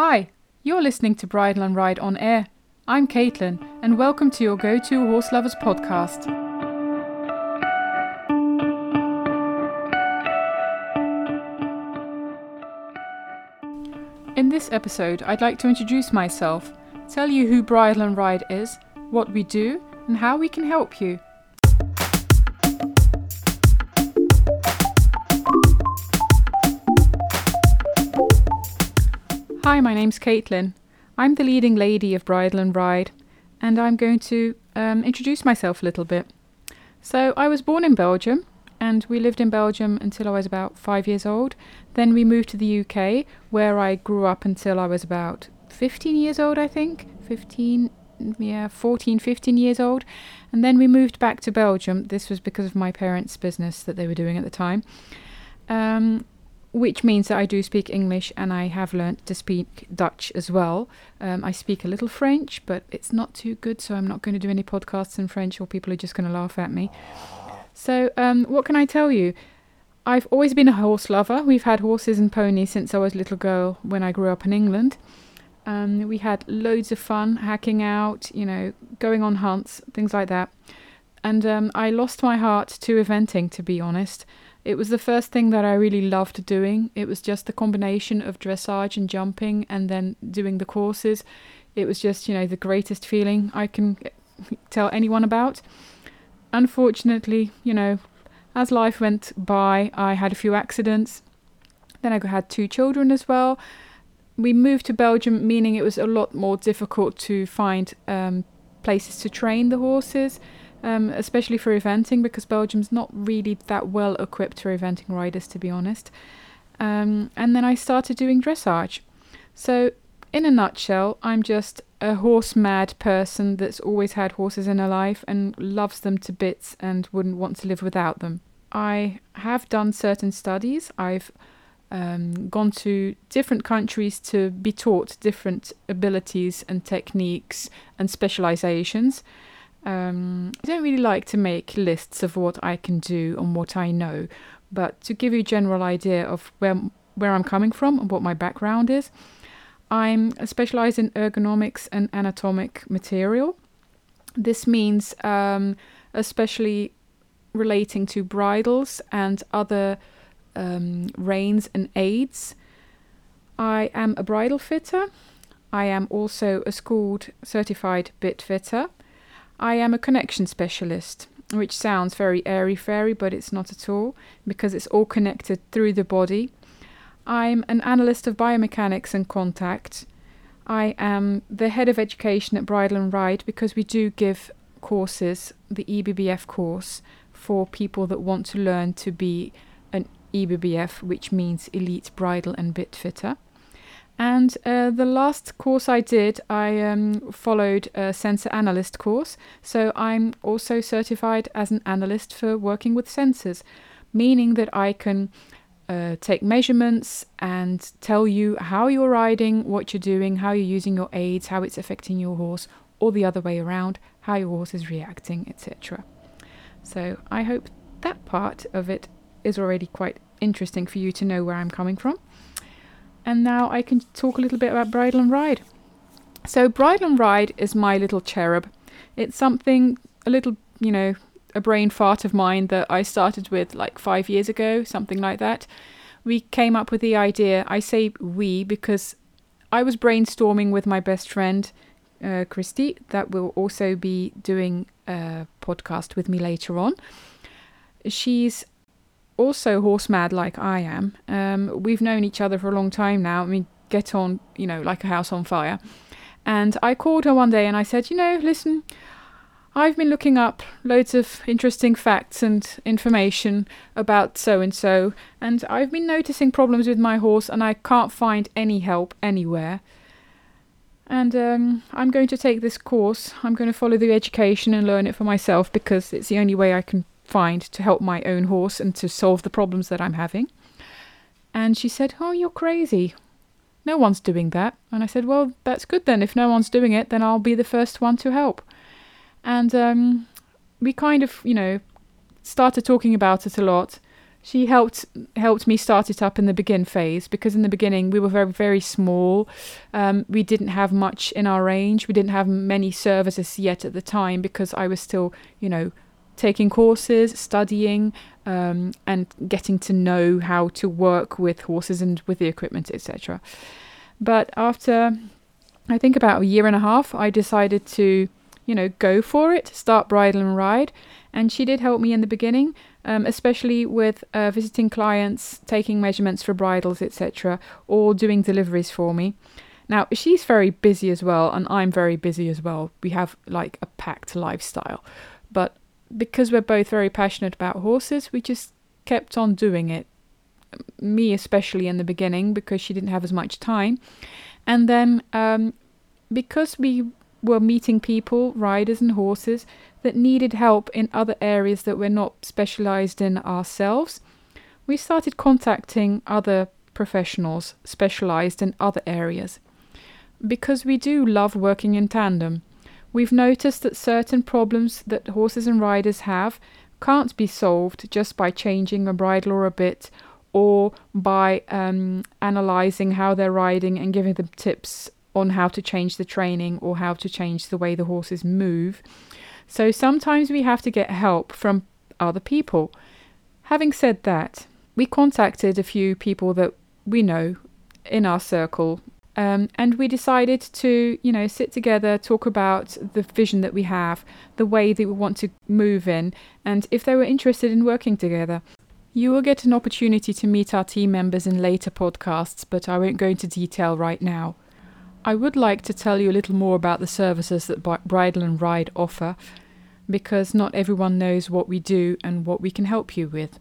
Hi, you're listening to Bridle and Ride on Air. I'm Caitlin, and welcome to your go to Horse Lovers podcast. In this episode, I'd like to introduce myself, tell you who Bridle and Ride is, what we do, and how we can help you. Hi, my name's Caitlin. I'm the leading lady of Bridle and Ride, and I'm going to um, introduce myself a little bit. So, I was born in Belgium, and we lived in Belgium until I was about five years old. Then we moved to the UK, where I grew up until I was about 15 years old, I think. 15, yeah, 14, 15 years old. And then we moved back to Belgium. This was because of my parents' business that they were doing at the time. Um, which means that I do speak English and I have learnt to speak Dutch as well. Um, I speak a little French, but it's not too good, so I'm not going to do any podcasts in French or people are just going to laugh at me. So, um, what can I tell you? I've always been a horse lover. We've had horses and ponies since I was a little girl when I grew up in England. Um, we had loads of fun hacking out, you know, going on hunts, things like that. And um, I lost my heart to eventing, to be honest. It was the first thing that I really loved doing. It was just the combination of dressage and jumping and then doing the courses. It was just, you know, the greatest feeling I can tell anyone about. Unfortunately, you know, as life went by, I had a few accidents. Then I had two children as well. We moved to Belgium, meaning it was a lot more difficult to find um, places to train the horses um, especially for eventing, because Belgium's not really that well equipped for eventing riders, to be honest. Um, and then I started doing dressage. So, in a nutshell, I'm just a horse mad person that's always had horses in her life and loves them to bits and wouldn't want to live without them. I have done certain studies. I've um, gone to different countries to be taught different abilities and techniques and specializations. Um, I don't really like to make lists of what I can do and what I know, but to give you a general idea of where where I'm coming from and what my background is, I'm specialized in ergonomics and anatomic material. This means um, especially relating to bridles and other um, reins and aids. I am a bridle fitter. I am also a schooled certified bit fitter. I am a connection specialist, which sounds very airy fairy, but it's not at all because it's all connected through the body. I'm an analyst of biomechanics and contact. I am the head of education at Bridle and Ride because we do give courses, the EBBF course, for people that want to learn to be an EBBF, which means Elite Bridle and Bit Fitter. And uh, the last course I did, I um, followed a sensor analyst course. So I'm also certified as an analyst for working with sensors, meaning that I can uh, take measurements and tell you how you're riding, what you're doing, how you're using your aids, how it's affecting your horse, or the other way around, how your horse is reacting, etc. So I hope that part of it is already quite interesting for you to know where I'm coming from. And now I can talk a little bit about Bridle and Ride. So, Bridle and Ride is my little cherub. It's something, a little, you know, a brain fart of mine that I started with like five years ago, something like that. We came up with the idea. I say we because I was brainstorming with my best friend, uh, Christy, that will also be doing a podcast with me later on. She's also horse mad like I am. Um, we've known each other for a long time now. I mean, get on, you know, like a house on fire. And I called her one day and I said, you know, listen, I've been looking up loads of interesting facts and information about so and so, and I've been noticing problems with my horse, and I can't find any help anywhere. And um, I'm going to take this course. I'm going to follow the education and learn it for myself because it's the only way I can find to help my own horse and to solve the problems that I'm having. And she said, Oh, you're crazy. No one's doing that. And I said, Well, that's good then. If no one's doing it, then I'll be the first one to help. And um, we kind of, you know, started talking about it a lot. she helped helped me start it up in the begin phase because in the beginning we were very very small. Um, we didn't have much in our range. We didn't have many services yet at the time because I was still, you know, taking courses, studying, um, and getting to know how to work with horses and with the equipment, etc. But after, I think about a year and a half, I decided to, you know, go for it, start bridle and ride. And she did help me in the beginning, um, especially with uh, visiting clients, taking measurements for bridles, etc., or doing deliveries for me. Now, she's very busy as well, and I'm very busy as well. We have like a packed lifestyle. But because we're both very passionate about horses, we just kept on doing it. Me, especially in the beginning, because she didn't have as much time. And then, um, because we were meeting people, riders and horses, that needed help in other areas that we're not specialized in ourselves, we started contacting other professionals specialized in other areas. Because we do love working in tandem. We've noticed that certain problems that horses and riders have can't be solved just by changing a bridle or a bit or by um, analyzing how they're riding and giving them tips on how to change the training or how to change the way the horses move. So sometimes we have to get help from other people. Having said that, we contacted a few people that we know in our circle um, and we decided to, you know, sit together, talk about the vision that we have, the way that we want to move in, and if they were interested in working together. You will get an opportunity to meet our team members in later podcasts, but I won't go into detail right now. I would like to tell you a little more about the services that Bridle and Ride offer, because not everyone knows what we do and what we can help you with.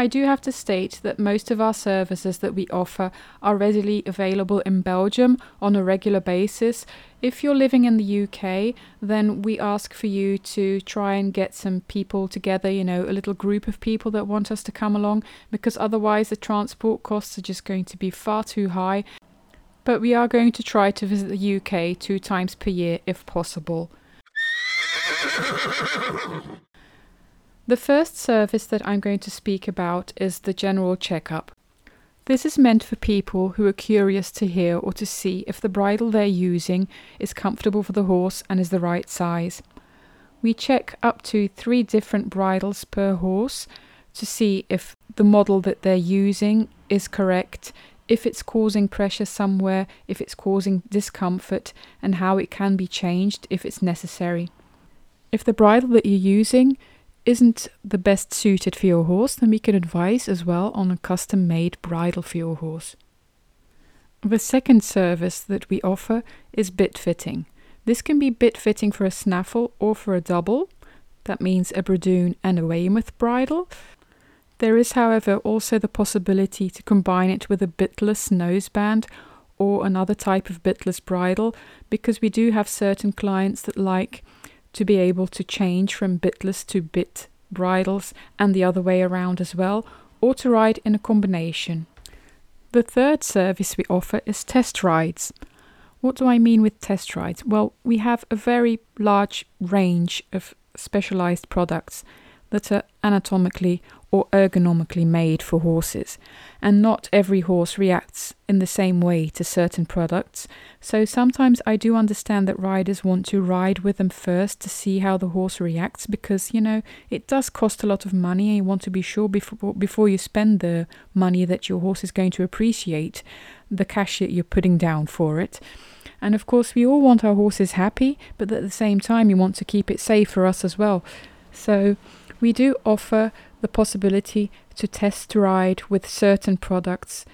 I do have to state that most of our services that we offer are readily available in Belgium on a regular basis. If you're living in the UK, then we ask for you to try and get some people together, you know, a little group of people that want us to come along, because otherwise the transport costs are just going to be far too high. But we are going to try to visit the UK two times per year if possible. The first service that I'm going to speak about is the general checkup. This is meant for people who are curious to hear or to see if the bridle they're using is comfortable for the horse and is the right size. We check up to three different bridles per horse to see if the model that they're using is correct, if it's causing pressure somewhere, if it's causing discomfort, and how it can be changed if it's necessary. If the bridle that you're using isn't the best suited for your horse, then we can advise as well on a custom made bridle for your horse. The second service that we offer is bit fitting. This can be bit fitting for a snaffle or for a double, that means a Bradoon and a Weymouth bridle. There is, however, also the possibility to combine it with a bitless noseband or another type of bitless bridle because we do have certain clients that like to be able to change from bitless to bit bridles and the other way around as well, or to ride in a combination. The third service we offer is test rides. What do I mean with test rides? Well, we have a very large range of specialized products that are anatomically or ergonomically made for horses, and not every horse reacts in the same way to certain products. So sometimes I do understand that riders want to ride with them first to see how the horse reacts because you know it does cost a lot of money and you want to be sure before before you spend the money that your horse is going to appreciate the cash that you're putting down for it. And of course, we all want our horses happy, but at the same time, you want to keep it safe for us as well. So, we do offer the possibility to test ride with certain products,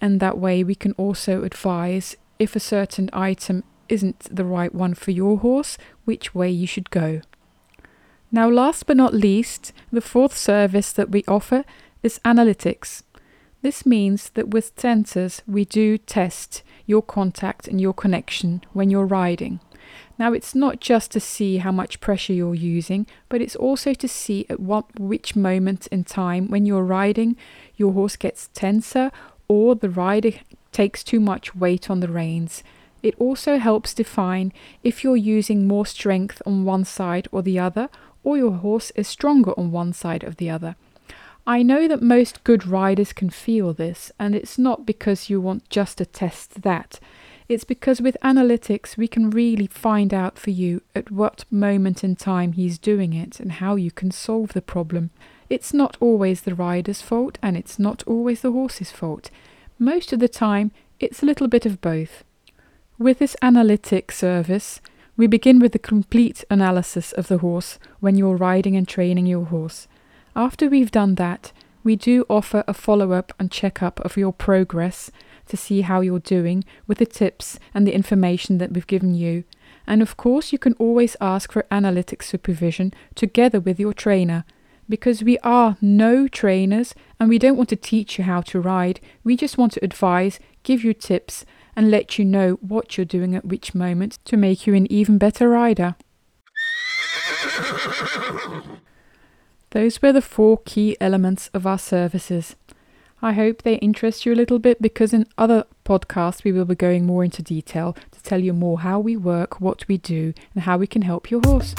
and that way we can also advise if a certain item isn't the right one for your horse, which way you should go. Now, last but not least, the fourth service that we offer is analytics. This means that with sensors, we do test your contact and your connection when you're riding. Now, it's not just to see how much pressure you're using, but it's also to see at what which moment in time when you're riding, your horse gets tenser or the rider takes too much weight on the reins. It also helps define if you're using more strength on one side or the other, or your horse is stronger on one side or the other. I know that most good riders can feel this, and it's not because you want just to test that. It's because with analytics, we can really find out for you at what moment in time he's doing it and how you can solve the problem. It's not always the rider's fault and it's not always the horse's fault. Most of the time, it's a little bit of both. With this analytic service, we begin with a complete analysis of the horse when you're riding and training your horse. After we've done that, we do offer a follow up and check up of your progress to see how you're doing with the tips and the information that we've given you. And of course, you can always ask for analytic supervision together with your trainer because we are no trainers and we don't want to teach you how to ride. We just want to advise, give you tips, and let you know what you're doing at which moment to make you an even better rider. Those were the four key elements of our services. I hope they interest you a little bit because in other podcasts we will be going more into detail to tell you more how we work, what we do, and how we can help your horse.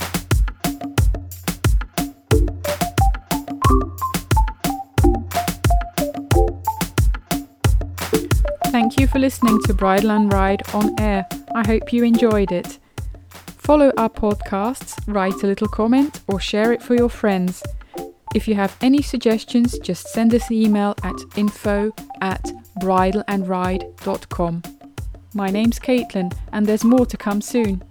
Thank you for listening to Bridle and Ride on air. I hope you enjoyed it. Follow our podcasts, write a little comment, or share it for your friends. If you have any suggestions, just send us an email at info at bridleandride.com. My name's Caitlin, and there's more to come soon.